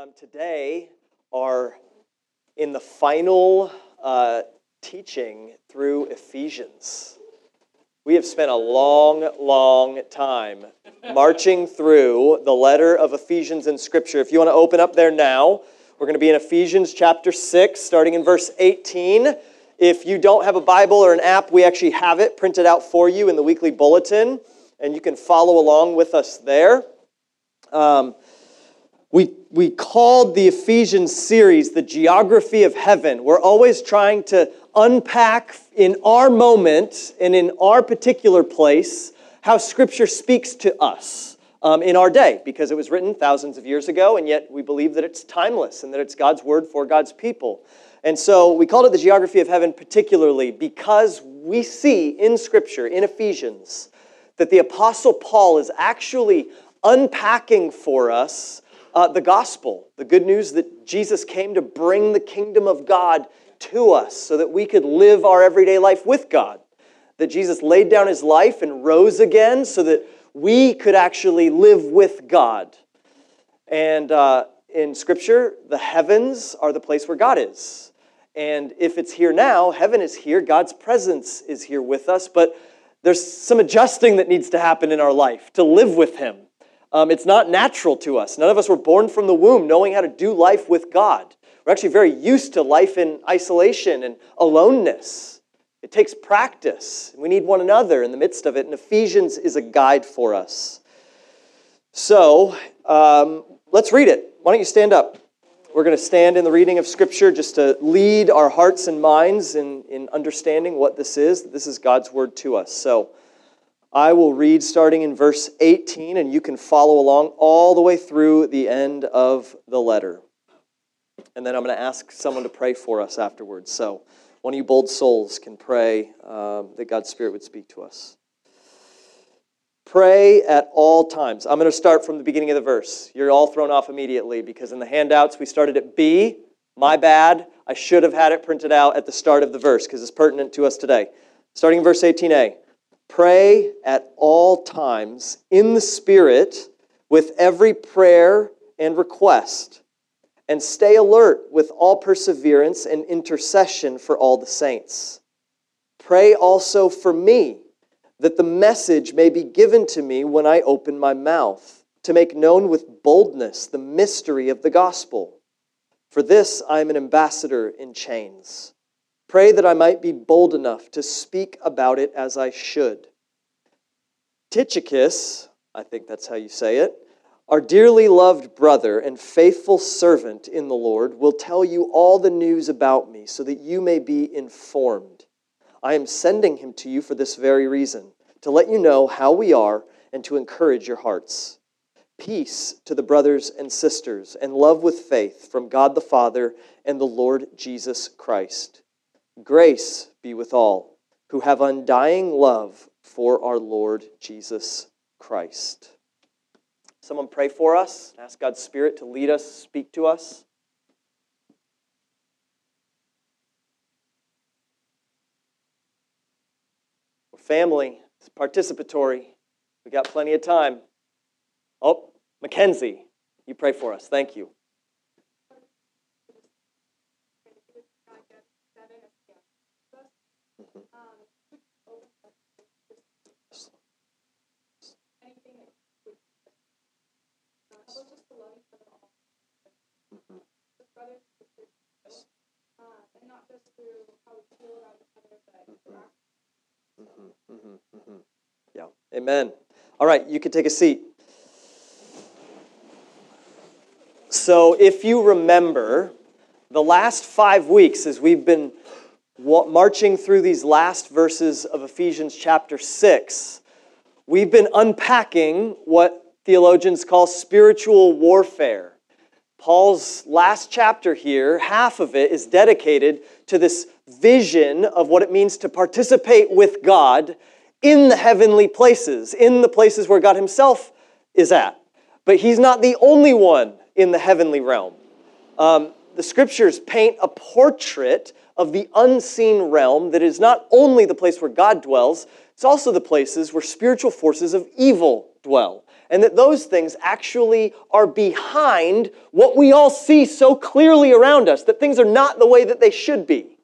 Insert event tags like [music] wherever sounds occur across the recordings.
um, today are in the final uh, teaching through Ephesians. We have spent a long, long time marching through the letter of Ephesians in Scripture. If you want to open up there now, we're going to be in Ephesians chapter 6, starting in verse 18. If you don't have a Bible or an app, we actually have it printed out for you in the weekly bulletin, and you can follow along with us there. Um, we, called the Ephesians series the geography of heaven. We're always trying to unpack in our moment and in our particular place how Scripture speaks to us um, in our day because it was written thousands of years ago, and yet we believe that it's timeless and that it's God's word for God's people. And so we called it the geography of heaven particularly because we see in Scripture, in Ephesians, that the Apostle Paul is actually unpacking for us uh, the gospel, the good news that Jesus came to bring the kingdom of God to us so that we could live our everyday life with God. That Jesus laid down his life and rose again so that we could actually live with God. And uh, in Scripture, the heavens are the place where God is. And if it's here now, heaven is here, God's presence is here with us, but there's some adjusting that needs to happen in our life to live with Him. Um, it's not natural to us. None of us were born from the womb knowing how to do life with God. We're actually very used to life in isolation and aloneness. It takes practice. We need one another in the midst of it, and Ephesians is a guide for us. So um, let's read it. Why don't you stand up? We're going to stand in the reading of Scripture just to lead our hearts and minds in, in understanding what this is. This is God's word to us. So, I will read starting in verse 18, and you can follow along all the way through the end of the letter. And then I'm going to ask someone to pray for us afterwards. So, one of you bold souls can pray um, that God's Spirit would speak to us. Pray at all times. I'm going to start from the beginning of the verse. You're all thrown off immediately because in the handouts we started at B. My bad. I should have had it printed out at the start of the verse because it's pertinent to us today. Starting in verse 18a. Pray at all times in the Spirit with every prayer and request, and stay alert with all perseverance and intercession for all the saints. Pray also for me, that the message may be given to me when I open my mouth, to make known with boldness the mystery of the gospel. For this I am an ambassador in chains. Pray that I might be bold enough to speak about it as I should. Tychicus, I think that's how you say it, our dearly loved brother and faithful servant in the Lord, will tell you all the news about me so that you may be informed. I am sending him to you for this very reason, to let you know how we are and to encourage your hearts. Peace to the brothers and sisters, and love with faith from God the Father and the Lord Jesus Christ. Grace be with all who have undying love for our Lord Jesus Christ. Someone pray for us. Ask God's Spirit to lead us, speak to us. We're family, it's participatory. We got plenty of time. Oh, Mackenzie, you pray for us. Thank you. Mm-hmm, mm-hmm, mm-hmm. Yeah. Amen. All right, you can take a seat. So, if you remember, the last five weeks, as we've been marching through these last verses of Ephesians chapter 6, we've been unpacking what theologians call spiritual warfare. Paul's last chapter here, half of it is dedicated to this vision of what it means to participate with God in the heavenly places, in the places where God Himself is at. But He's not the only one in the heavenly realm. Um, the scriptures paint a portrait of the unseen realm that is not only the place where God dwells, it's also the places where spiritual forces of evil dwell. And that those things actually are behind what we all see so clearly around us, that things are not the way that they should be.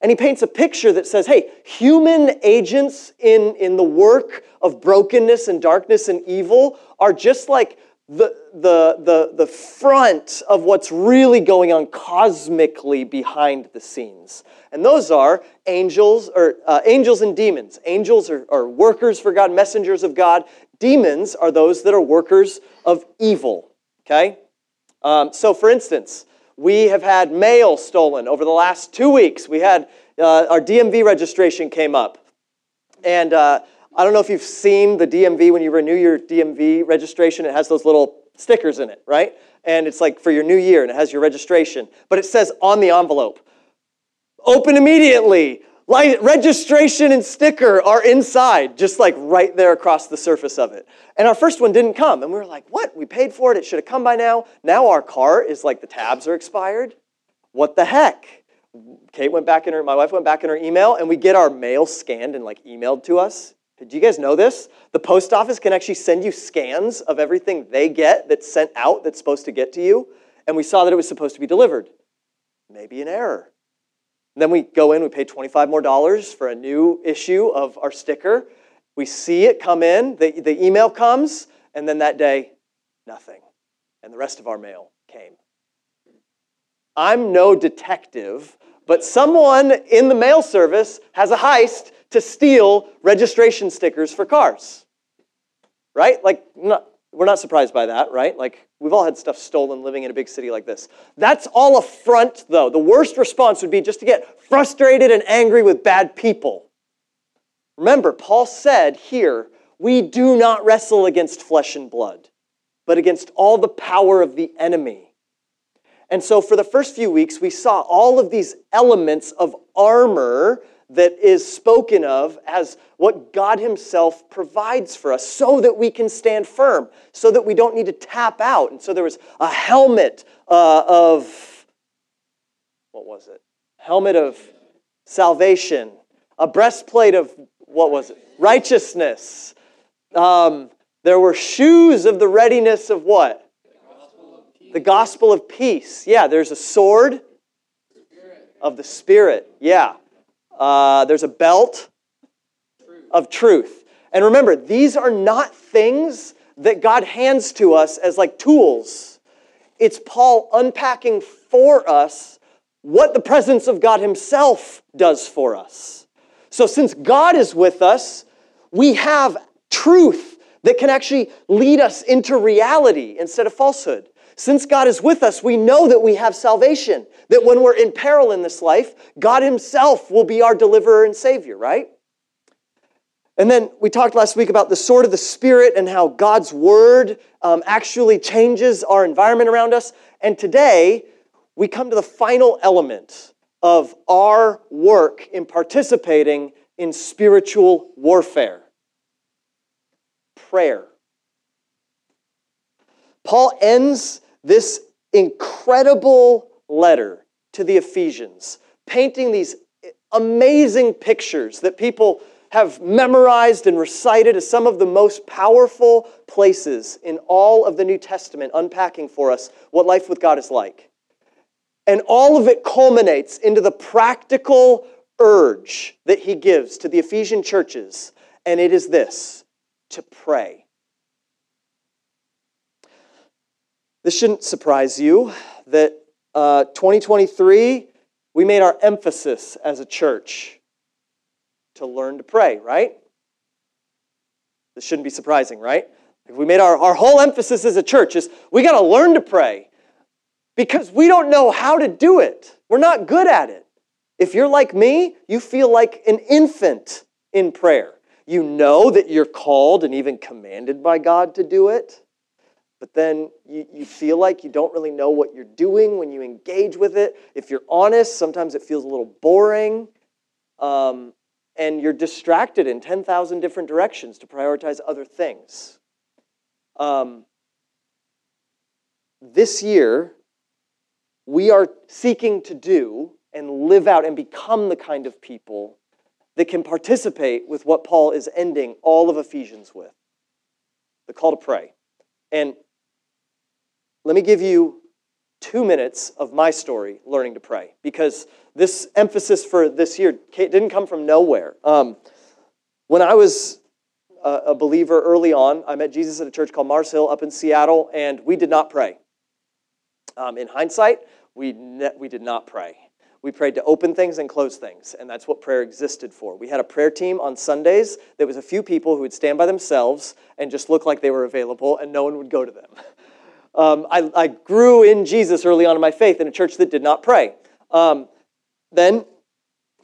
And he paints a picture that says, hey, human agents in, in the work of brokenness and darkness and evil are just like the, the, the, the front of what's really going on cosmically behind the scenes. And those are angels or uh, angels and demons. Angels are, are workers for God, messengers of God. Demons are those that are workers of evil. Okay? Um, so, for instance, we have had mail stolen over the last two weeks. We had uh, our DMV registration came up. And uh, I don't know if you've seen the DMV when you renew your DMV registration, it has those little stickers in it, right? And it's like for your new year and it has your registration. But it says on the envelope, open immediately. Light, registration and sticker are inside, just like right there across the surface of it. And our first one didn't come. And we were like, what? We paid for it. It should have come by now. Now our car is like the tabs are expired. What the heck? Kate went back in her, my wife went back in her email, and we get our mail scanned and like emailed to us. Did you guys know this? The post office can actually send you scans of everything they get that's sent out that's supposed to get to you. And we saw that it was supposed to be delivered. Maybe an error. And then we go in, we pay 25 more dollars for a new issue of our sticker. We see it come in, the, the email comes, and then that day, nothing. And the rest of our mail came. I'm no detective, but someone in the mail service has a heist to steal registration stickers for cars. Right? Like, not, we're not surprised by that, right? Like, we've all had stuff stolen living in a big city like this. That's all a front, though. The worst response would be just to get frustrated and angry with bad people. Remember, Paul said here, we do not wrestle against flesh and blood, but against all the power of the enemy. And so, for the first few weeks, we saw all of these elements of armor that is spoken of as what God Himself provides for us so that we can stand firm, so that we don't need to tap out. And so there was a helmet uh, of, what was it? Helmet of salvation, a breastplate of, what was it? Righteousness. Um, there were shoes of the readiness of what? The gospel of peace. Yeah, there's a sword of the Spirit. Yeah. Uh, there's a belt of truth. And remember, these are not things that God hands to us as like tools. It's Paul unpacking for us what the presence of God Himself does for us. So, since God is with us, we have truth that can actually lead us into reality instead of falsehood. Since God is with us, we know that we have salvation, that when we're in peril in this life, God Himself will be our deliverer and Savior, right? And then we talked last week about the sword of the Spirit and how God's Word um, actually changes our environment around us. And today, we come to the final element of our work in participating in spiritual warfare prayer. Paul ends this incredible letter to the Ephesians, painting these amazing pictures that people have memorized and recited as some of the most powerful places in all of the New Testament, unpacking for us what life with God is like. And all of it culminates into the practical urge that he gives to the Ephesian churches, and it is this to pray. This shouldn't surprise you that uh, 2023, we made our emphasis as a church to learn to pray, right? This shouldn't be surprising, right? We made our, our whole emphasis as a church is we got to learn to pray because we don't know how to do it. We're not good at it. If you're like me, you feel like an infant in prayer. You know that you're called and even commanded by God to do it but then you, you feel like you don't really know what you're doing when you engage with it. If you're honest, sometimes it feels a little boring. Um, and you're distracted in 10,000 different directions to prioritize other things. Um, this year, we are seeking to do and live out and become the kind of people that can participate with what Paul is ending all of Ephesians with. the call to pray. And let me give you two minutes of my story learning to pray because this emphasis for this year didn't come from nowhere. Um, when I was a, believer early on, I met Jesus at a church called Mars Hill up in Seattle, and we did not pray. Um, in hindsight, we, ne- we did not pray. We prayed to open things and close things, and that's what prayer existed for. We had a prayer team on Sundays. There was a few people who would stand by themselves and just look like they were available, and no one would go to them. [laughs] Um, I, I, grew in Jesus early on in my faith in a church that did not pray. Um, then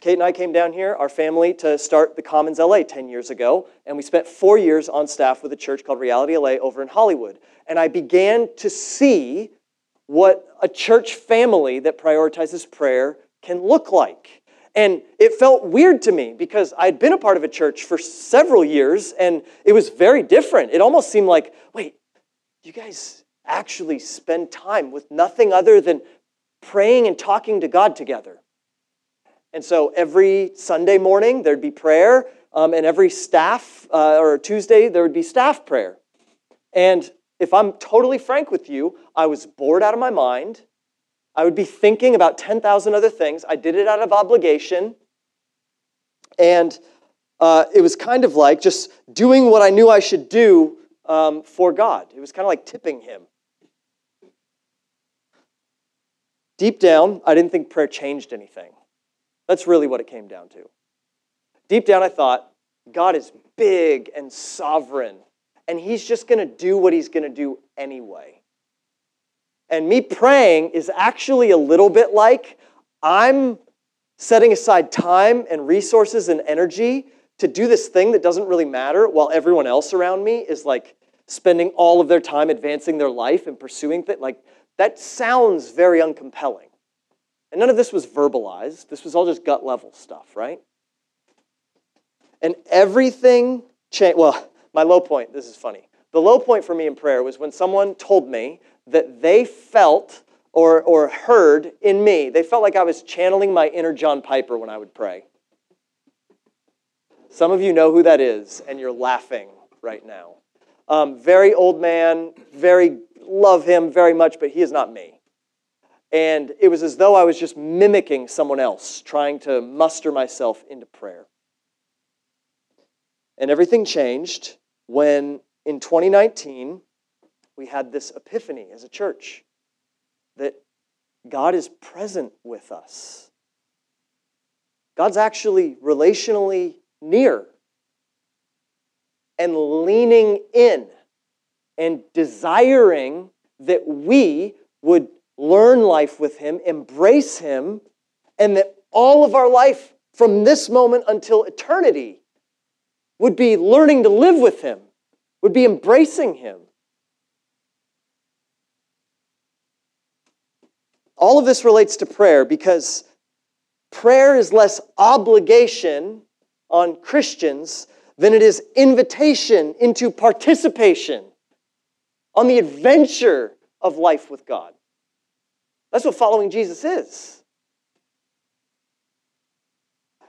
Kate and I came down here, our family, to start the Commons LA 10 years ago, and we spent four years on staff with a church called Reality LA over in Hollywood. And I began to see what a church family that prioritizes prayer can look like. And it felt weird to me because I'd been a part of a church for several years and it was very different. It almost seemed like, wait, you guys actually spend time with nothing other than praying and talking to God together. And so every Sunday morning there'd be prayer, um, and every staff uh, or Tuesday there would be staff prayer. And if I'm totally frank with you, I was bored out of my mind. I would be thinking about 10,000 other things. I did it out of obligation. And uh, it was kind of like just doing what I knew I should do um, for God. It was kind of like tipping Him. Deep down, I didn't think prayer changed anything. That's really what it came down to. Deep down, I thought, God is big and sovereign, and He's just going to do what He's going to do anyway. And me praying is actually a little bit like I'm setting aside time and resources and energy to do this thing that doesn't really matter while everyone else around me is like spending all of their time advancing their life and pursuing things. Like, that sounds very uncompelling. And none of this was verbalized. This was all just gut level stuff, right? And everything changed. Well, [laughs] my low point, this is funny. The low point for me in prayer was when someone told me that they felt or, or heard in me, they felt like I was channeling my inner John Piper when I would pray. Some of you know who that is, and you're laughing right now. Um, very old man, very love him very much, but he is not me. And it was as though I was just mimicking someone else, trying to muster myself into prayer. And everything changed when in 2019, we had this epiphany as a church that God is present with us. God's actually relationally near and leaning in and desiring that we would learn life with Him, embrace Him, and that all of our life from this moment until eternity would be learning to live with Him, would be embracing Him. All of this relates to prayer because prayer is less obligation on Christians than it is invitation into participation on the adventure of life with God. That's what following Jesus is.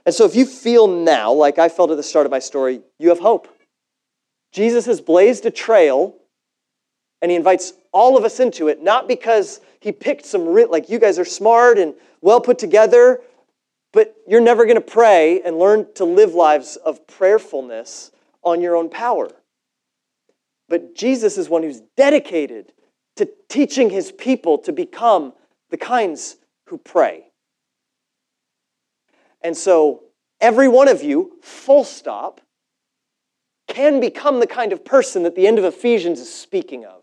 And so, if you feel now, like I felt at the start of my story, you have hope. Jesus has blazed a trail and he invites all of us into it, not because he picked some, re- like you guys are smart and well put together, but you're never going to pray and learn to live lives of prayerfulness on your own power. But Jesus is one who's dedicated to teaching his people to become the kinds who pray. And so, every one of you, full stop, can become the kind of person that the end of Ephesians is speaking of.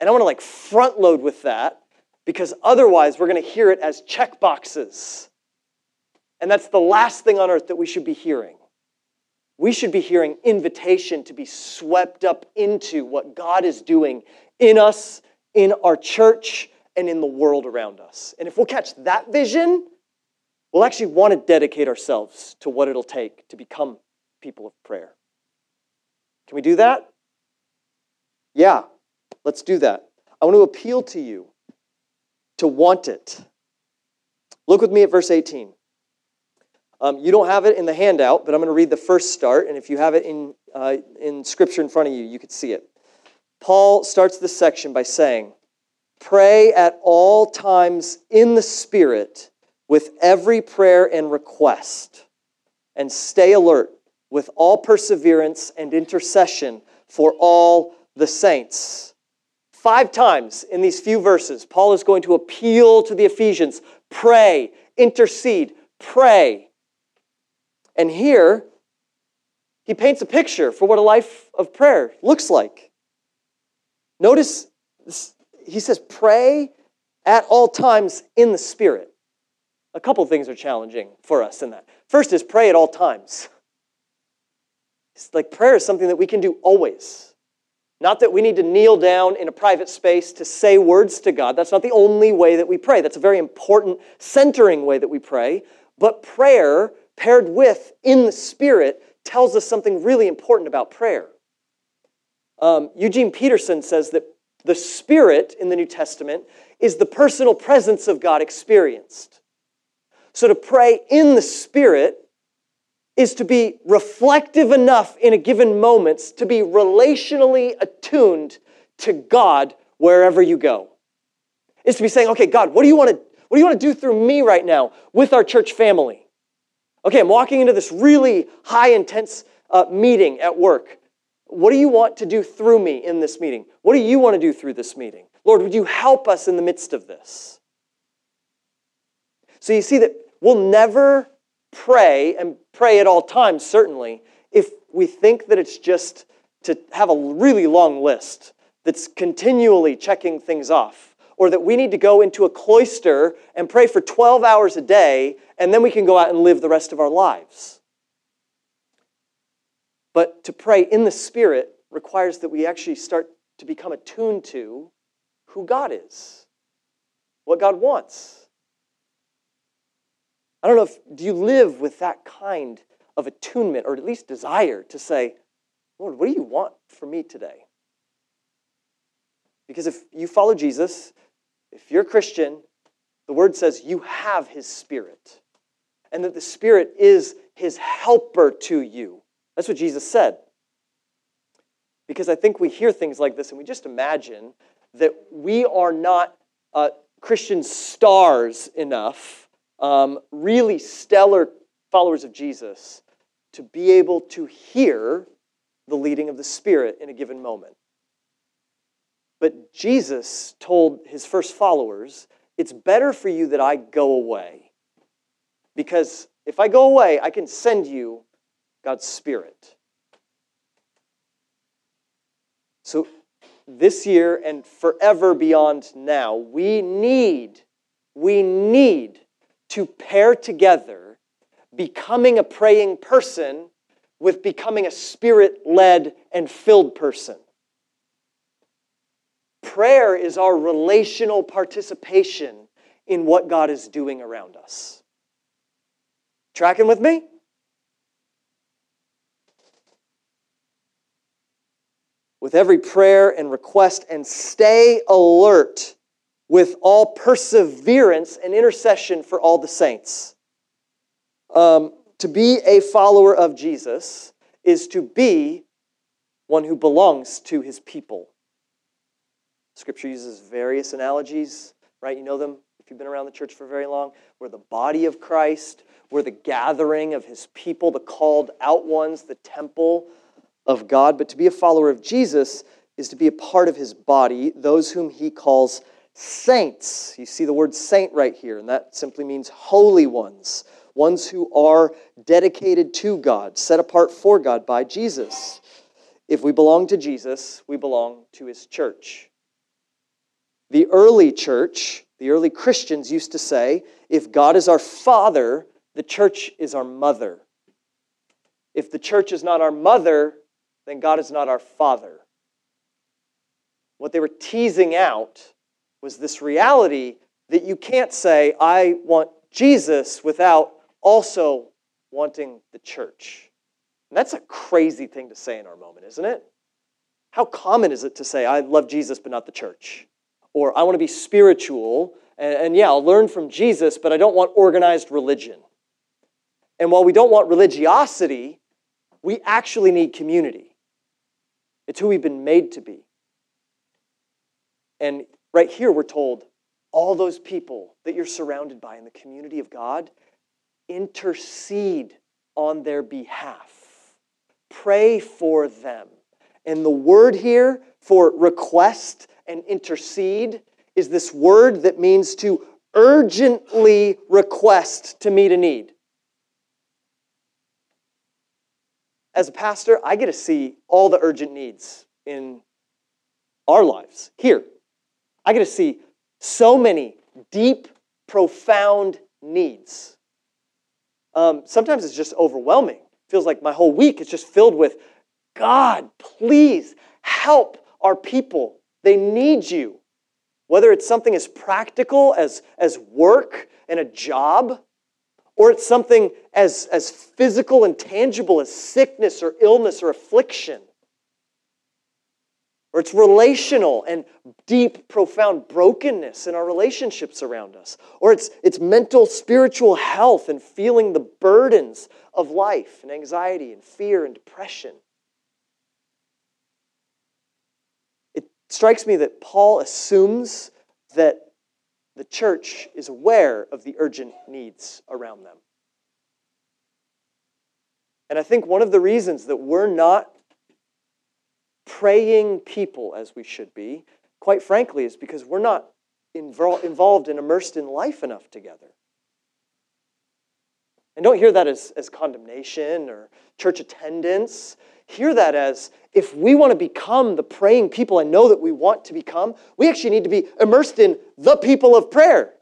And I want to like front load with that because otherwise we're going to hear it as check boxes. And that's the last thing on earth that we should be hearing. We should be hearing invitation to be swept up into what God is doing in us, in our church, and in the world around us. And if we'll catch that vision, we'll actually want to dedicate ourselves to what it'll take to become people of prayer. Can we do that? Yeah, Let's do that. I want to appeal to you to want it. Look with me at verse 18. Um, you don't have it in the handout, but I'm going to read the first start, and if you have it in, uh, in Scripture in front of you, you could see it. Paul starts this section by saying, Pray at all times in the Spirit with every prayer and request, and stay alert with all perseverance and intercession for all the saints. Five times in these few verses, Paul is going to appeal to the Ephesians pray, intercede, pray. And here, he paints a picture for what a life of prayer looks like. Notice he says, pray at all times in the Spirit. A couple things are challenging for us in that. First is pray at all times. It's like prayer is something that we can do always. Not that we need to kneel down in a private space to say words to God. That's not the only way that we pray. That's a very important centering way that we pray. But prayer paired with in the Spirit tells us something really important about prayer. Um, Eugene Peterson says that the Spirit in the New Testament is the personal presence of God experienced. So to pray in the Spirit is to be reflective enough in a given moment to be relationally attuned to God wherever you go. Is to be saying, okay, God, what do you want to what do you want to do through me right now with our church family? Okay, I'm walking into this really high intense uh, meeting at work. What do you want to do through me in this meeting? What do you want to do through this meeting? Lord, would you help us in the midst of this? So you see that we'll never pray, and pray at all times, certainly, if we think that it's just to have a really long list that's continually checking things off, or that we need to go into a cloister and pray for 12 hours a day, and then we can go out and live the rest of our lives. But to pray in the Spirit requires that we actually start to become attuned to who God is, what God wants. I don't know if do you live with that kind of attunement or at least desire to say, Lord, what do you want for me today? Because if you follow Jesus, if you're Christian, the word says you have his spirit and that the spirit is his helper to you. That's what Jesus said. Because I think we hear things like this and we just imagine that we are not uh, Christian stars enough, um, really stellar followers of Jesus, to be able to hear the leading of the Spirit in a given moment. But Jesus told his first followers, It's better for you that I go away. Because if I go away, I can send you God's Spirit. So, this year and forever beyond now, we need, we need to pair together becoming a praying person with becoming a spirit led and filled person. Prayer is our relational participation in what God is doing around us. Tracking with me? with every prayer and request, and stay alert with all perseverance and intercession for all the saints. Um, to be a follower of Jesus is to be one who belongs to his people. Scripture uses various analogies, right? You know them if you've been around the church for very long. We're the body of Christ, we're the gathering of his people, the called out ones, the temple of God, but to be a follower of Jesus is to be a part of his body, those whom he calls saints. You see the word saint right here, and that simply means holy ones, ones who are dedicated to God, set apart for God by Jesus. If we belong to Jesus, we belong to his church. The early church, the early Christians used to say, if God is our father, the church is our mother. If the church is not our mother, then God is not our Father. What they were teasing out was this reality that you can't say, I want Jesus without also wanting the church. And that's a crazy thing to say in our moment, isn't it? How common is it to say, I love Jesus but not the church? Or I want to be spiritual, and, and yeah, I'll learn from Jesus, but I don't want organized religion. And while we don't want religiosity, we actually need community. It's who we've been made to be. And right here, we're told all those people that you're surrounded by in the community of God, intercede on their behalf. Pray for them. And the word here for request and intercede is this word that means to urgently request to meet a need. As a pastor, I get to see all the urgent needs in our lives here. I get to see so many deep, profound needs. Um, sometimes it's just overwhelming. It feels like my whole week is just filled with God, please help our people. They need you. Whether it's something as practical as, as work and a job, or it's something as, as physical and tangible as sickness or illness or affliction or it's relational and deep, profound brokenness in our relationships around us, or it's, it's mental, spiritual health and feeling the burdens of life and anxiety and fear and depression. It strikes me that Paul assumes that the church is aware of the urgent needs around them. And I think one of the reasons that we're not praying people as we should be, quite frankly, is because we're not involved and immersed in life enough together. And don't hear that as, as condemnation or church attendance. Hear that as if we want to become the praying people I know that we want to become, we actually need to be immersed in the people of prayer.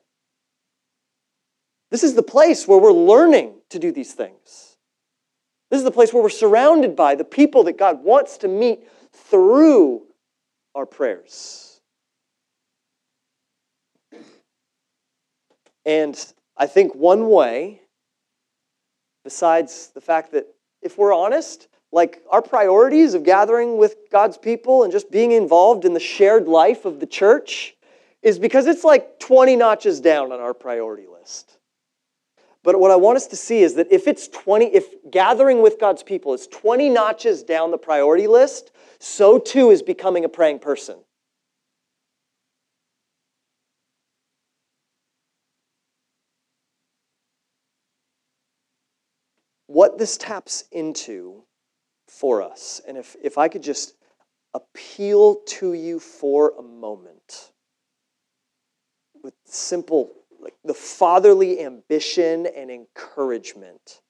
This is the place where we're learning to do these things. This is the place where we're surrounded by the people that God wants to meet through our prayers. And I think one way, besides the fact that if we're honest, like our priorities of gathering with God's people and just being involved in the shared life of the church is because it's like 20 notches down on our priority list. But what I want us to see is that if it's 20, if gathering with God's people is 20 notches down the priority list, so too is becoming a praying person. What this taps into for us, and if, if I could just appeal to you for a moment with simple, like the fatherly ambition and encouragement.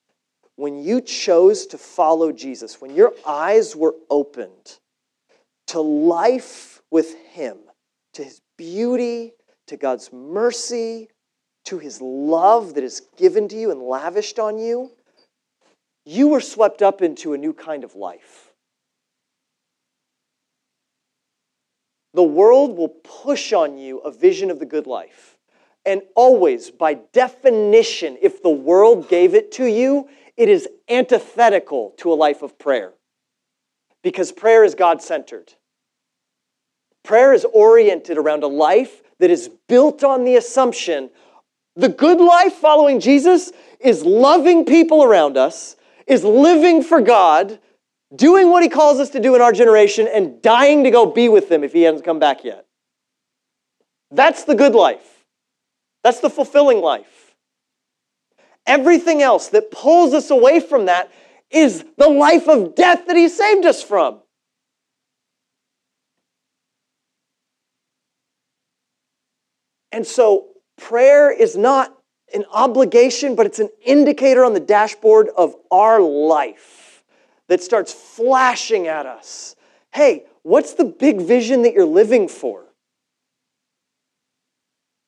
When you chose to follow Jesus, when your eyes were opened to life with Him, to His beauty, to God's mercy, to His love that is given to you and lavished on you, you were swept up into a new kind of life. The world will push on you a vision of the good life. And always, by definition, if the world gave it to you, it is antithetical to a life of prayer because prayer is God centered. Prayer is oriented around a life that is built on the assumption the good life following Jesus is loving people around us, is living for God, doing what He calls us to do in our generation, and dying to go be with Him if He hasn't come back yet. That's the good life. That's the fulfilling life. Everything else that pulls us away from that is the life of death that He saved us from. And so, prayer is not an obligation, but it's an indicator on the dashboard of our life that starts flashing at us. Hey, what's the big vision that you're living for?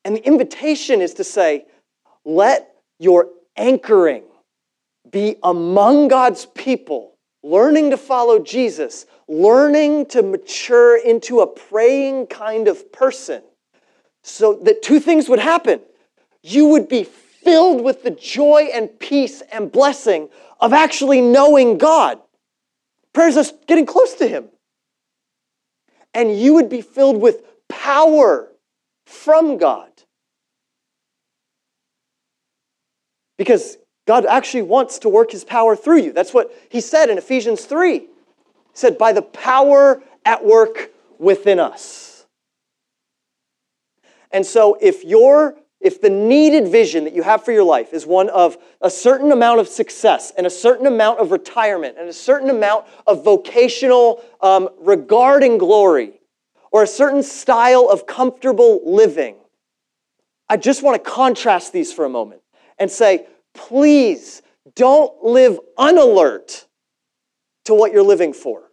And the invitation is to say, let your anchoring, be among God's people, learning to follow Jesus, learning to mature into a praying kind of person, so that two things would happen. You would be filled with the joy and peace and blessing of actually knowing God. Prayer is just getting close to Him. And you would be filled with power from God. Because God actually wants to work his power through you. That's what he said in Ephesians 3. He said, by the power at work within us. And so if you're if the needed vision that you have for your life is one of a certain amount of success and a certain amount of retirement and a certain amount of vocational um, and glory or a certain style of comfortable living, I just want to contrast these for a moment and say, please don't live unalert to what you're living for.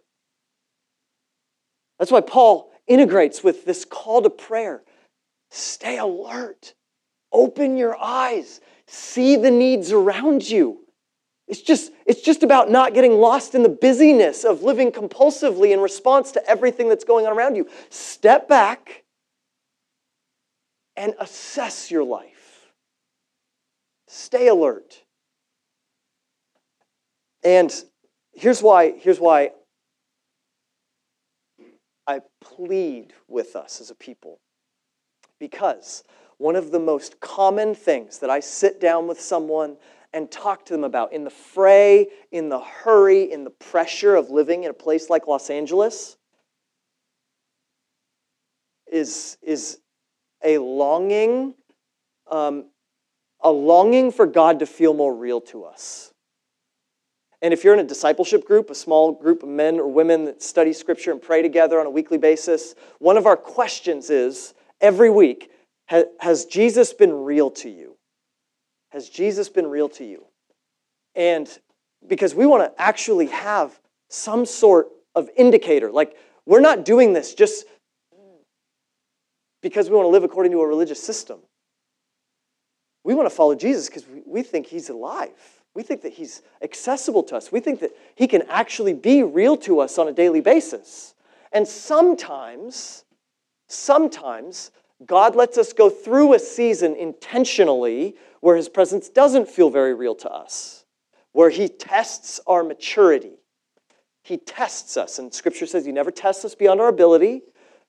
That's why Paul integrates with this call to prayer. Stay alert. Open your eyes. See the needs around you. It's just, it's just about not getting lost in the busyness of living compulsively in response to everything that's going on around you. Step back and assess your life. Stay alert. And here's why, here's why I plead with us as a people. Because one of the most common things that I sit down with someone and talk to them about in the fray, in the hurry, in the pressure of living in a place like Los Angeles is, is a longing, um, a longing for God to feel more real to us. And if you're in a discipleship group, a small group of men or women that study scripture and pray together on a weekly basis, one of our questions is every week has Jesus been real to you? Has Jesus been real to you? And because we want to actually have some sort of indicator. Like, we're not doing this just because we want to live according to a religious system. We want to follow Jesus because we think he's alive. We think that he's accessible to us. We think that he can actually be real to us on a daily basis. And sometimes, sometimes God lets us go through a season intentionally where his presence doesn't feel very real to us, where he tests our maturity. He tests us, and scripture says he never tests us beyond our ability,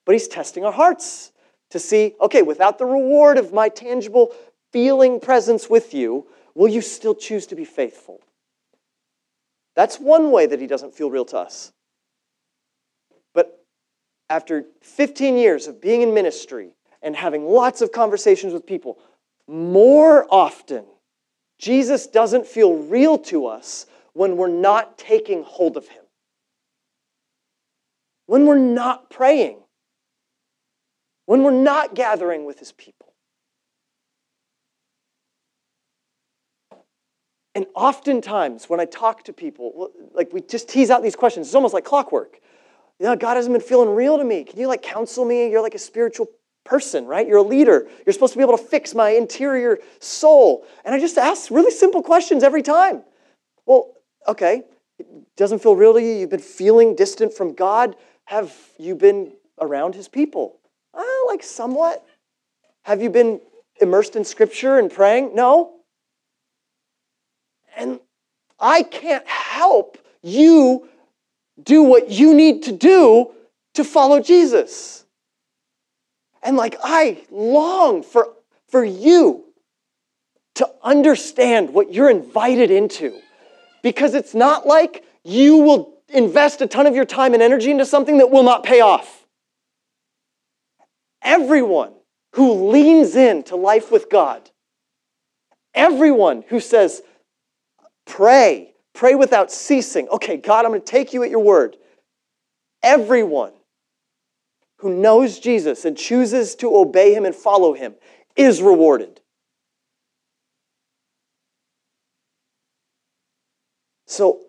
but he's testing our hearts to see, okay, without the reward of my tangible feeling presence with you, will you still choose to be faithful? That's one way that he doesn't feel real to us. But after 15 years of being in ministry, and having lots of conversations with people. More often, Jesus doesn't feel real to us when we're not taking hold of Him, when we're not praying, when we're not gathering with His people. And oftentimes, when I talk to people, like we just tease out these questions, it's almost like clockwork. You know, God hasn't been feeling real to me. Can you like counsel me? You're like a spiritual person, right? You're a leader. You're supposed to be able to fix my interior soul. And I just ask really simple questions every time. Well, okay, it doesn't feel real to you. You've been feeling distant from God. Have you been around his people? Uh, like somewhat. Have you been immersed in scripture and praying? No. And I can't help you do what you need to do to follow Jesus. And like, I long for, for you to understand what you're invited into. Because it's not like you will invest a ton of your time and energy into something that will not pay off. Everyone who leans into life with God, everyone who says, pray, pray without ceasing. Okay, God, I'm going to take you at your word. Everyone who knows Jesus and chooses to obey him and follow him is rewarded. So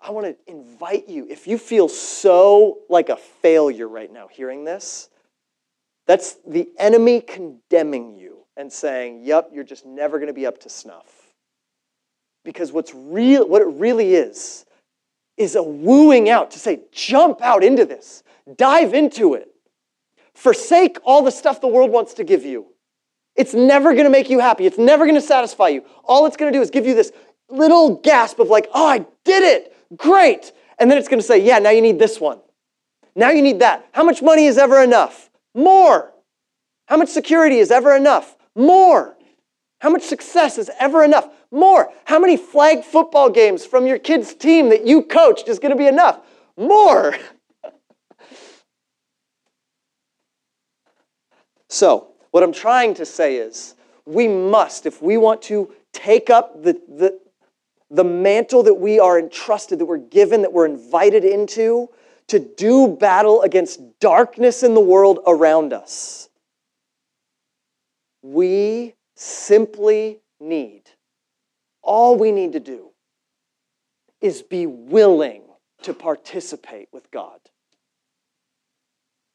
I want to invite you, if you feel so like a failure right now hearing this, that's the enemy condemning you and saying, yep, you're just never going to be up to snuff. Because what's real, what it really is, is a wooing out to say, jump out into this. Dive into it. Forsake all the stuff the world wants to give you. It's never going to make you happy. It's never going to satisfy you. All it's going to do is give you this little gasp of, like, oh, I did it. Great. And then it's going to say, yeah, now you need this one. Now you need that. How much money is ever enough? More. How much security is ever enough? More. How much success is ever enough? More. How many flag football games from your kid's team that you coached is going to be enough? More. [laughs] so, what I'm trying to say is we must, if we want to take up the, the, the mantle that we are entrusted, that we're given, that we're invited into, to do battle against darkness in the world around us. We simply need, all we need to do is be willing to participate with God.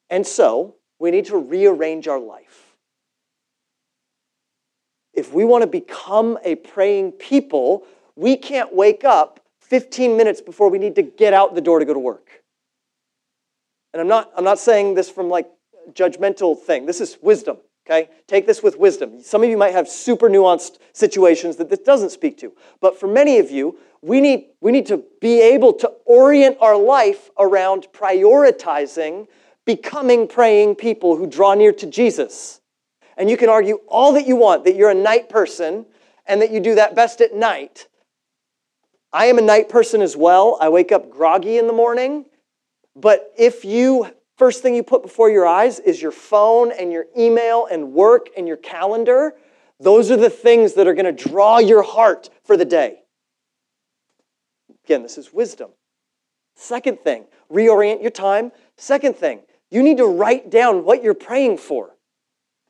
And so, we need to rearrange our life. If we want to become a praying people, we can't wake up 15 minutes before we need to get out the door to go to work. And I'm not, I'm not saying this from like judgmental thing. This is wisdom, okay? Take this with wisdom. Some of you might have super nuanced situations that this doesn't speak to. But for many of you, we need, we need to be able to orient our life around prioritizing becoming praying people who draw near to Jesus. And you can argue all that you want that you're a night person and that you do that best at night. I am a night person as well. I wake up groggy in the morning but if you, first thing you put before your eyes is your phone and your email and work and your calendar, those are the things that are going to draw your heart for the day. Again, this is wisdom. Second thing, reorient your time. Second thing, you need to write down what you're praying for.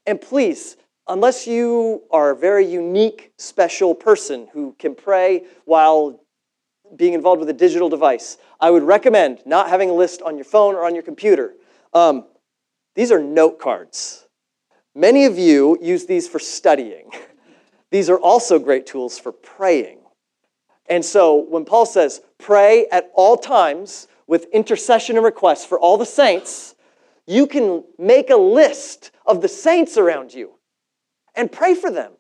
And please, unless you are a very unique, special person who can pray while being involved with a digital device, I would recommend not having a list on your phone or on your computer. Um, these are note cards. Many of you use these for studying. [laughs] These are also great tools for praying. And so when Paul says, pray at all times with intercession and requests for all the saints, you can make a list of the saints around you and pray for them.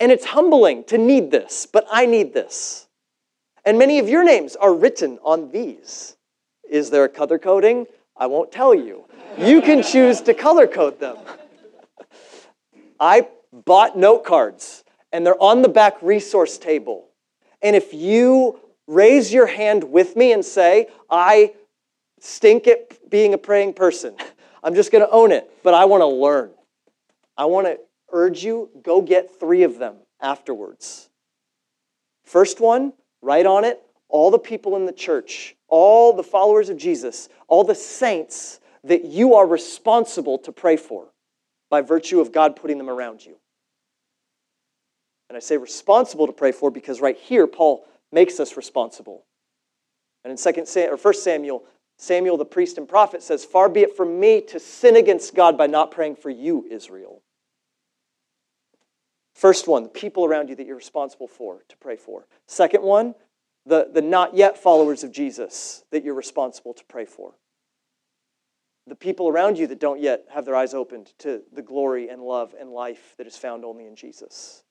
And it's humbling to need this, but I need this. And many of your names are written on these. Is there a color coding? I won't tell you. You can choose to color code them. I bought note cards, and they're on the back resource table. And if you raise your hand with me and say, I stink at being a praying person, I'm just going to own it, but I want to learn. I want to urge you go get three of them afterwards. First one, Write on it all the people in the church, all the followers of Jesus, all the saints that you are responsible to pray for by virtue of God putting them around you. And I say responsible to pray for because right here Paul makes us responsible. And in second Sam, or first Samuel, Samuel the priest and prophet says, "Far be it from me to sin against God by not praying for you, Israel." First one, the people around you that you're responsible for to pray for. Second one, the, the not yet followers of Jesus that you're responsible to pray for. The people around you that don't yet have their eyes opened to the glory and love and life that is found only in Jesus.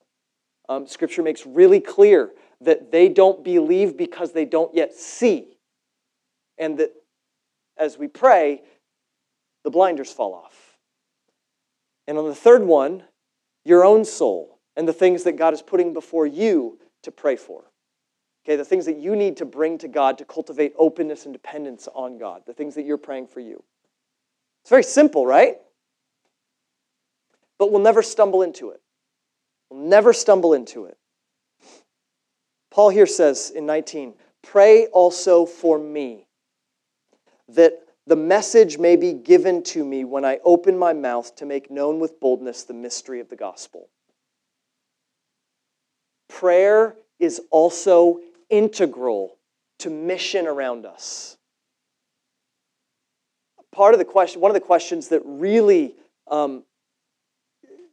Um, scripture makes really clear that they don't believe because they don't yet see. And that as we pray, the blinders fall off. And on the third one, your own soul and the things that God is putting before you to pray for. Okay, the things that you need to bring to God to cultivate openness and dependence on God, the things that you're praying for you. It's very simple, right? But we'll never stumble into it. We'll never stumble into it. Paul here says in 19, pray also for me, that the message may be given to me when I open my mouth to make known with boldness the mystery of the gospel prayer is also integral to mission around us. Part of the question, one of the questions that really um,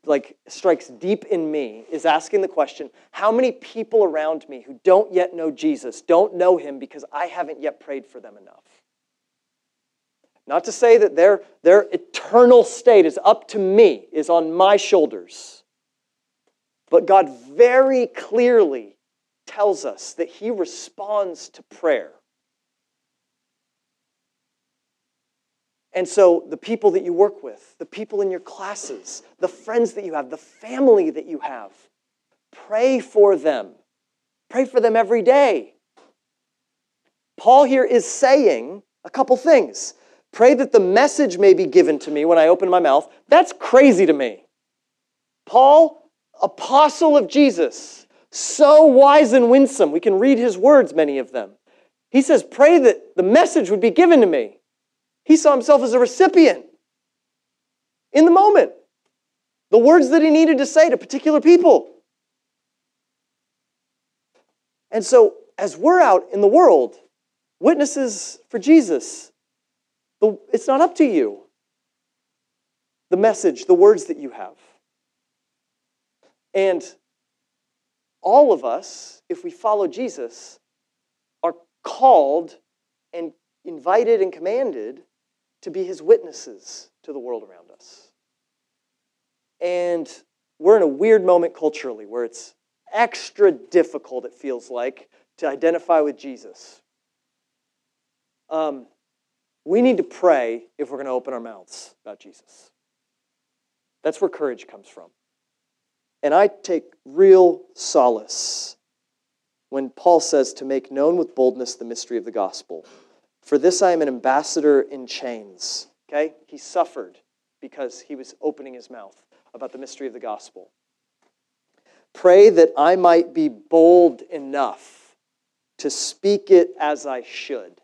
like strikes deep in me is asking the question how many people around me who don't yet know jesus don't know him because i haven't yet prayed for them enough not to say that their, their eternal state is up to me is on my shoulders but God very clearly tells us that He responds to prayer. And so, the people that you work with, the people in your classes, the friends that you have, the family that you have, pray for them. Pray for them every day. Paul here is saying a couple things. Pray that the message may be given to me when I open my mouth. That's crazy to me. Paul, apostle of Jesus, so wise and winsome. We can read his words, many of them. He says, Pray that the message would be given to me. He saw himself as a recipient in the moment. The words that he needed to say to particular people. And so, as we're out in the world, witnesses for Jesus, it's not up to you. The message, the words that you have. And all of us, if we follow Jesus, are called and invited and commanded to be his witnesses to the world around us. And we're in a weird moment culturally where it's extra difficult, it feels like, to identify with Jesus. Um, we need to pray if we're going to open our mouths about Jesus. That's where courage comes from. And I take real solace when Paul says to make known with boldness the mystery of the gospel. For this I am an ambassador in chains. Okay? He suffered because he was opening his mouth about the mystery of the gospel. Pray that I might be bold enough to speak it as I should.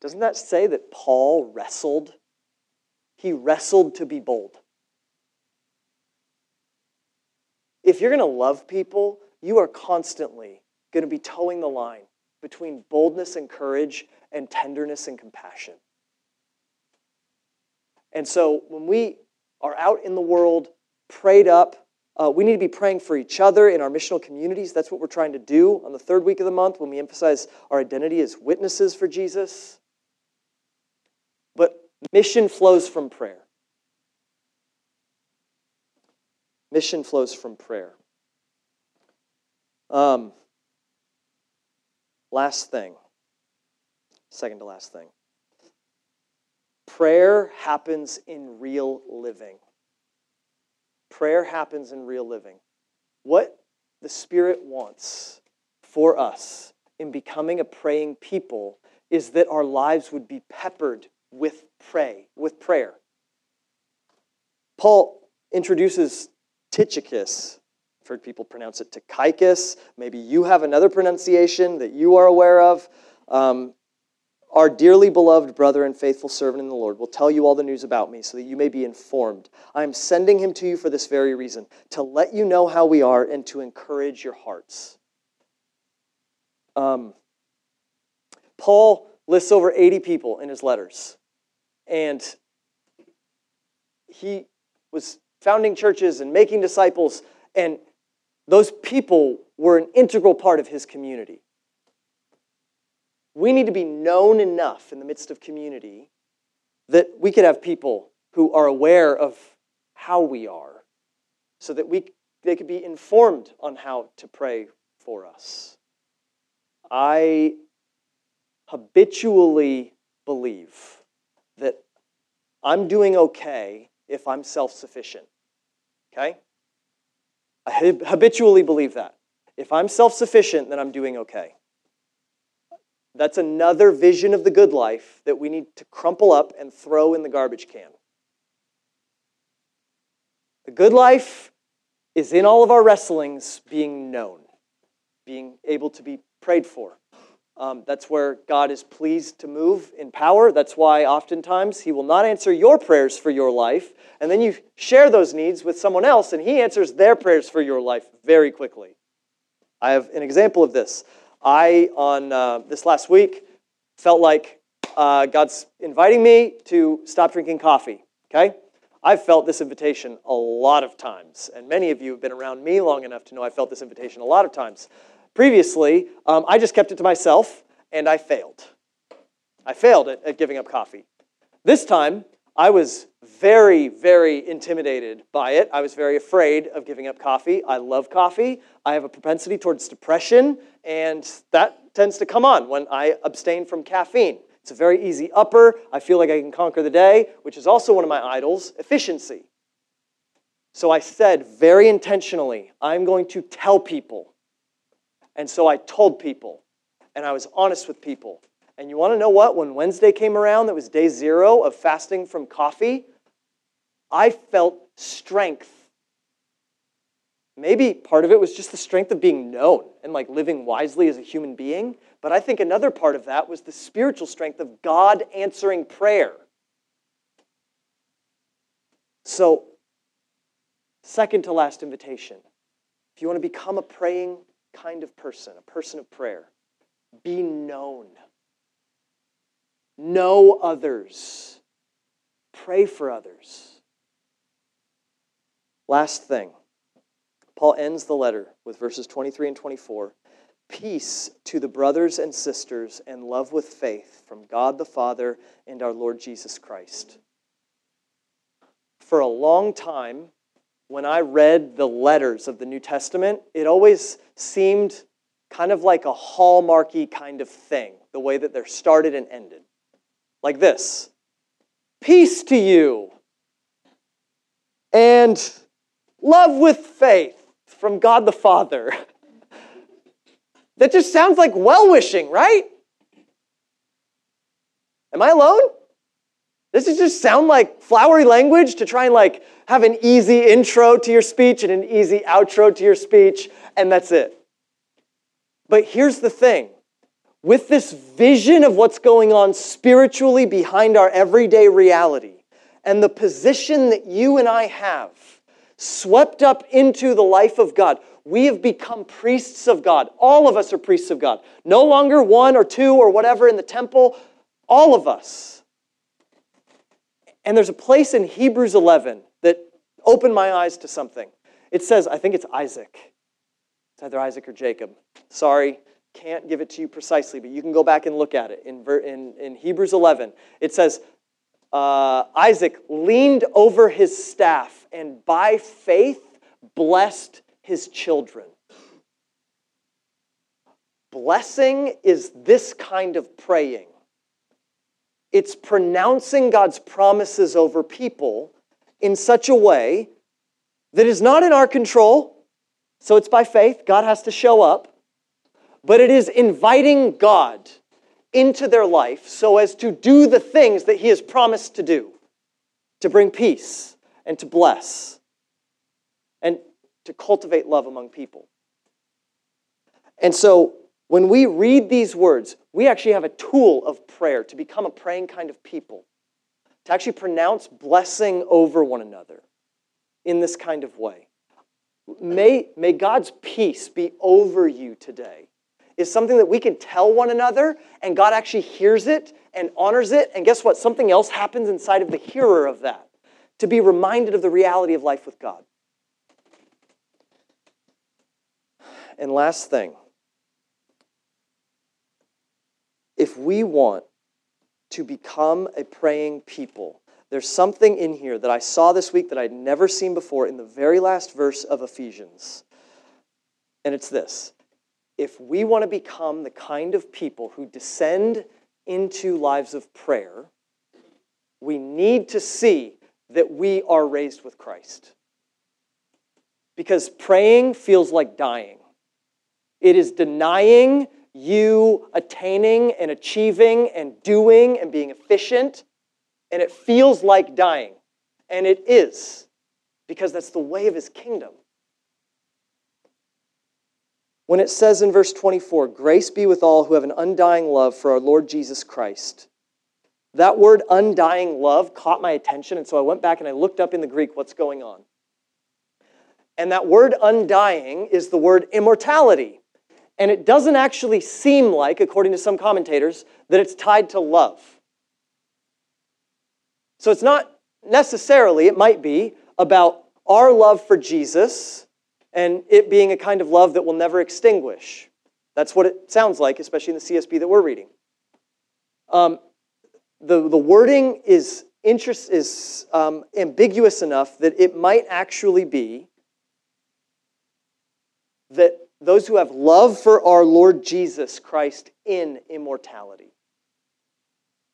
Doesn't that say that Paul wrestled? He wrestled to be bold. If you're going to love people, you are constantly going to be toeing the line between boldness and courage and tenderness and compassion. And so when we are out in the world, prayed up, uh, we need to be praying for each other in our missional communities. That's what we're trying to do on the third week of the month when we emphasize our identity as witnesses for Jesus. But mission flows from prayer. Mission flows from prayer. Um, last thing, second to last thing. Prayer happens in real living. Prayer happens in real living. What the Spirit wants for us in becoming a praying people is that our lives would be peppered with pray, with prayer. Paul introduces Tychicus. I've heard people pronounce it Tychicus. Maybe you have another pronunciation that you are aware of. Um, our dearly beloved brother and faithful servant in the Lord will tell you all the news about me so that you may be informed. I am sending him to you for this very reason, to let you know how we are and to encourage your hearts. Um, Paul lists over 80 people in his letters. And he was founding churches and making disciples, and those people were an integral part of his community. We need to be known enough in the midst of community that we could have people who are aware of how we are so that we, they could be informed on how to pray for us. I habitually believe that I'm doing okay if I'm self sufficient. Okay? I habitually believe that. If I'm self sufficient, then I'm doing okay. That's another vision of the good life that we need to crumple up and throw in the garbage can. The good life is in all of our wrestlings being known, being able to be prayed for, um, that's where God is pleased to move in power. That's why oftentimes He will not answer your prayers for your life. And then you share those needs with someone else, and He answers their prayers for your life very quickly. I have an example of this. I, on uh, this last week, felt like uh, God's inviting me to stop drinking coffee. Okay? I've felt this invitation a lot of times, and many of you have been around me long enough to know I've felt this invitation a lot of times. Previously, um, I just kept it to myself and I failed. I failed at, at giving up coffee. This time, I was very, very intimidated by it. I was very afraid of giving up coffee. I love coffee. I have a propensity towards depression, and that tends to come on when I abstain from caffeine. It's a very easy upper. I feel like I can conquer the day, which is also one of my idols efficiency. So I said very intentionally, I'm going to tell people. And so I told people, and I was honest with people. And you want to know what? When Wednesday came around, that was day zero of fasting from coffee, I felt strength. Maybe part of it was just the strength of being known and like living wisely as a human being. But I think another part of that was the spiritual strength of God answering prayer. So Second to last invitation. If you want to become a praying kind of person, a person of prayer, be known. Know others. Pray for others. Last thing. Paul ends the letter with verses 23 and 24. Peace to the brothers and sisters and love with faith from God the Father and our Lord Jesus Christ. For a long time, when I read the letters of the New Testament, it always seemed kind of like a hallmarky kind of thing, the way that they're started and ended. Like this Peace to you, and love with faith from God the Father. that just sounds like well wishing, right? Am I alone? Does is just sound like flowery language to try and like have an easy intro to your speech and an easy outro to your speech, and that's it? But here's the thing with this vision of what's going on spiritually behind our everyday reality and the position that you and I have, swept up into the life of God, we have become priests of God. All of us are priests of God. No longer one or two or whatever in the temple, all of us. And there's a place in Hebrews 11 that opened my eyes to something. It says, I think it's Isaac. It's either Isaac or Jacob. Sorry, can't give it to you precisely, but you can go back and look at it. In, in, in Hebrews 11, it says, uh, Isaac leaned over his staff and by faith blessed his children. Blessing is this kind of praying it's pronouncing God's promises over people in such a way that is not in our control. So it's by faith. God has to show up. But it is inviting God into their life so as to do the things that He has promised to do to bring peace and to bless and to cultivate love among people. And so when we read these words, we actually have a tool of prayer to become a praying kind of people, to actually pronounce blessing over one another in this kind of way. May, may God's peace be over you today. Is something that we can tell one another, and God actually hears it and honors it. And guess what? Something else happens inside of the hearer of that to be reminded of the reality of life with God. And last thing, if we want to become a praying people, there's something in here that I saw this week that I'd never seen before in the very last verse of Ephesians. And it's this if we want to become the kind of people who descend into lives of prayer, we need to see that we are raised with Christ. Because praying feels like dying, it is denying you attaining and achieving and doing and being efficient, and it feels like dying. And it is, because that's the way of his kingdom. When it says in verse 24, Grace be with all who have an undying love for our Lord Jesus Christ. That word undying love caught my attention, and so I went back and I looked up in the Greek what's going on. And that word undying is the word immortality. And it doesn't actually seem like, according to some commentators, that it's tied to love. So it's not necessarily, it might be, about our love for Jesus and it being a kind of love that will never extinguish. That's what it sounds like, especially in the CSB that we're reading. Um, the, the wording is, interest, is um, ambiguous enough that it might actually be that those who have love for our Lord Jesus Christ in immortality.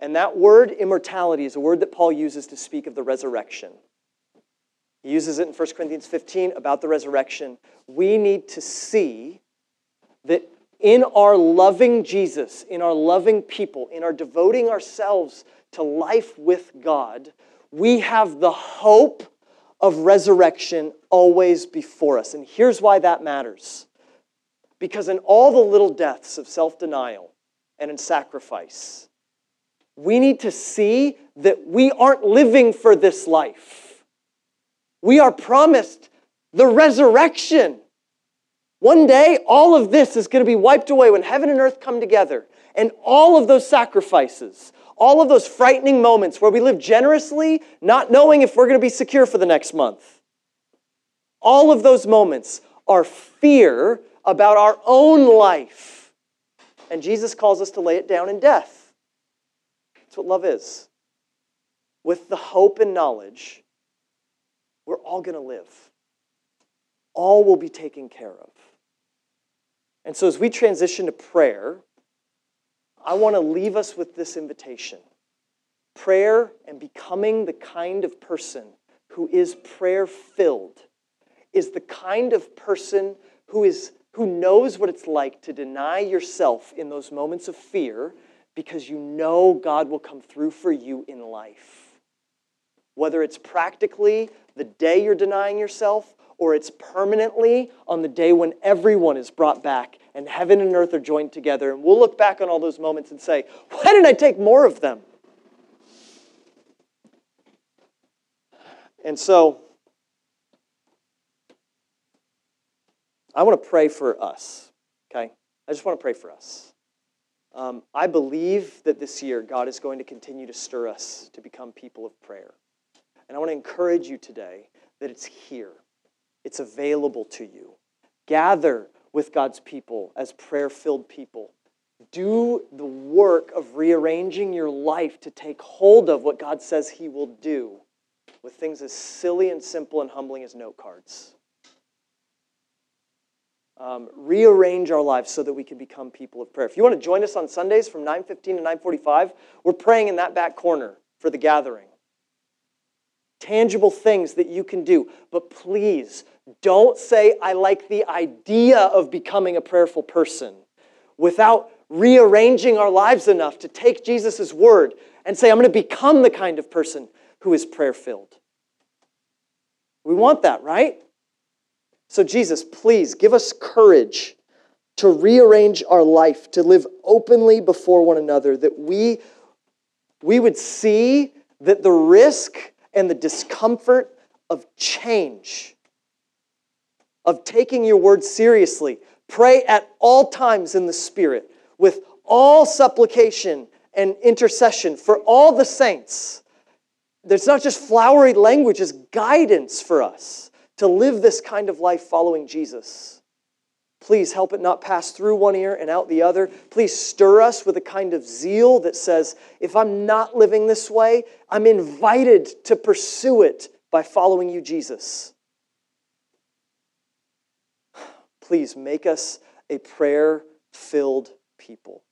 And that word, immortality, is a word that Paul uses to speak of the resurrection. He uses it in 1 Corinthians 15 about the resurrection. We need to see that in our loving Jesus, in our loving people, in our devoting ourselves to life with God, we have the hope of resurrection always before us. And here's why that matters. Because in all the little deaths of self denial and in sacrifice, we need to see that we aren't living for this life. We are promised the resurrection. One day, all of this is going to be wiped away when heaven and earth come together. And all of those sacrifices, all of those frightening moments where we live generously, not knowing if we're going to be secure for the next month, all of those moments are fear about our own life. And Jesus calls us to lay it down in death. That's what love is. With the hope and knowledge, we're all going to live. All will be taken care of. And so, as we transition to prayer, I want to leave us with this invitation prayer and becoming the kind of person who is prayer filled is the kind of person who is who knows what it's like to deny yourself in those moments of fear because you know God will come through for you in life. Whether it's practically the day you're denying yourself or it's permanently on the day when everyone is brought back and heaven and earth are joined together. And we'll look back on all those moments and say, why didn't I take more of them? And so, I want to pray for us, okay? I just want to pray for us. Um, I believe that this year God is going to continue to stir us to become people of prayer. And I want to encourage you today that it's here. It's available to you. Gather with God's people as prayer filled people. Do the work of rearranging your life to take hold of what God says He will do with things as silly and simple and humbling as note cards. Um, rearrange our lives so that we can become people of prayer. If you want to join us on Sundays from 9:15 to 9:45, we're praying in that back corner for the gathering tangible things that you can do. But please don't say, I like the idea of becoming a prayerful person without rearranging our lives enough to take Jesus' word and say, I'm going to become the kind of person who is prayer filled. We want that, right? So, Jesus, please give us courage to rearrange our life, to live openly before one another, that we, we would see that the risk and the discomfort of change, of taking your word seriously. Pray at all times in the Spirit with all supplication and intercession for all the saints. There's not just flowery language, it's guidance for us to live this kind of life following Jesus. Please help it not pass through one ear and out the other. Please stir us with a kind of zeal that says, if I'm not living this way, I'm invited to pursue it by following you, Jesus. Please make us a prayer filled people.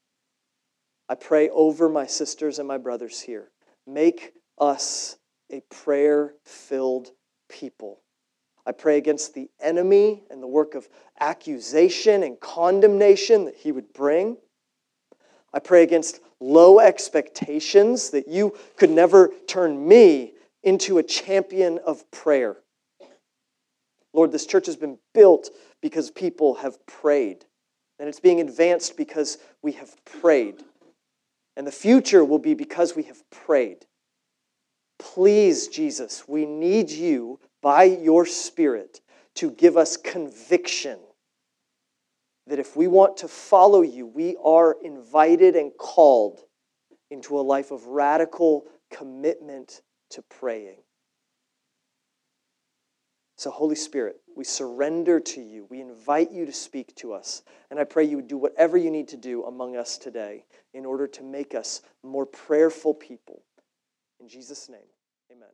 I pray over my sisters and my brothers here. Make us a prayer filled people. I pray against the enemy and the work of accusation and condemnation that he would bring. I pray against low expectations that you could never turn me into a champion of prayer. Lord, this church has been built because people have prayed, and it's being advanced because we have prayed. And the future will be because we have prayed. Please, Jesus, we need you by your Spirit to give us conviction that if we want to follow you, we are invited and called into a life of radical commitment to praying. So, Holy Spirit, we surrender to you. We invite you to speak to us. And I pray you would do whatever you need to do among us today in order to make us more prayerful people. In Jesus' name, amen.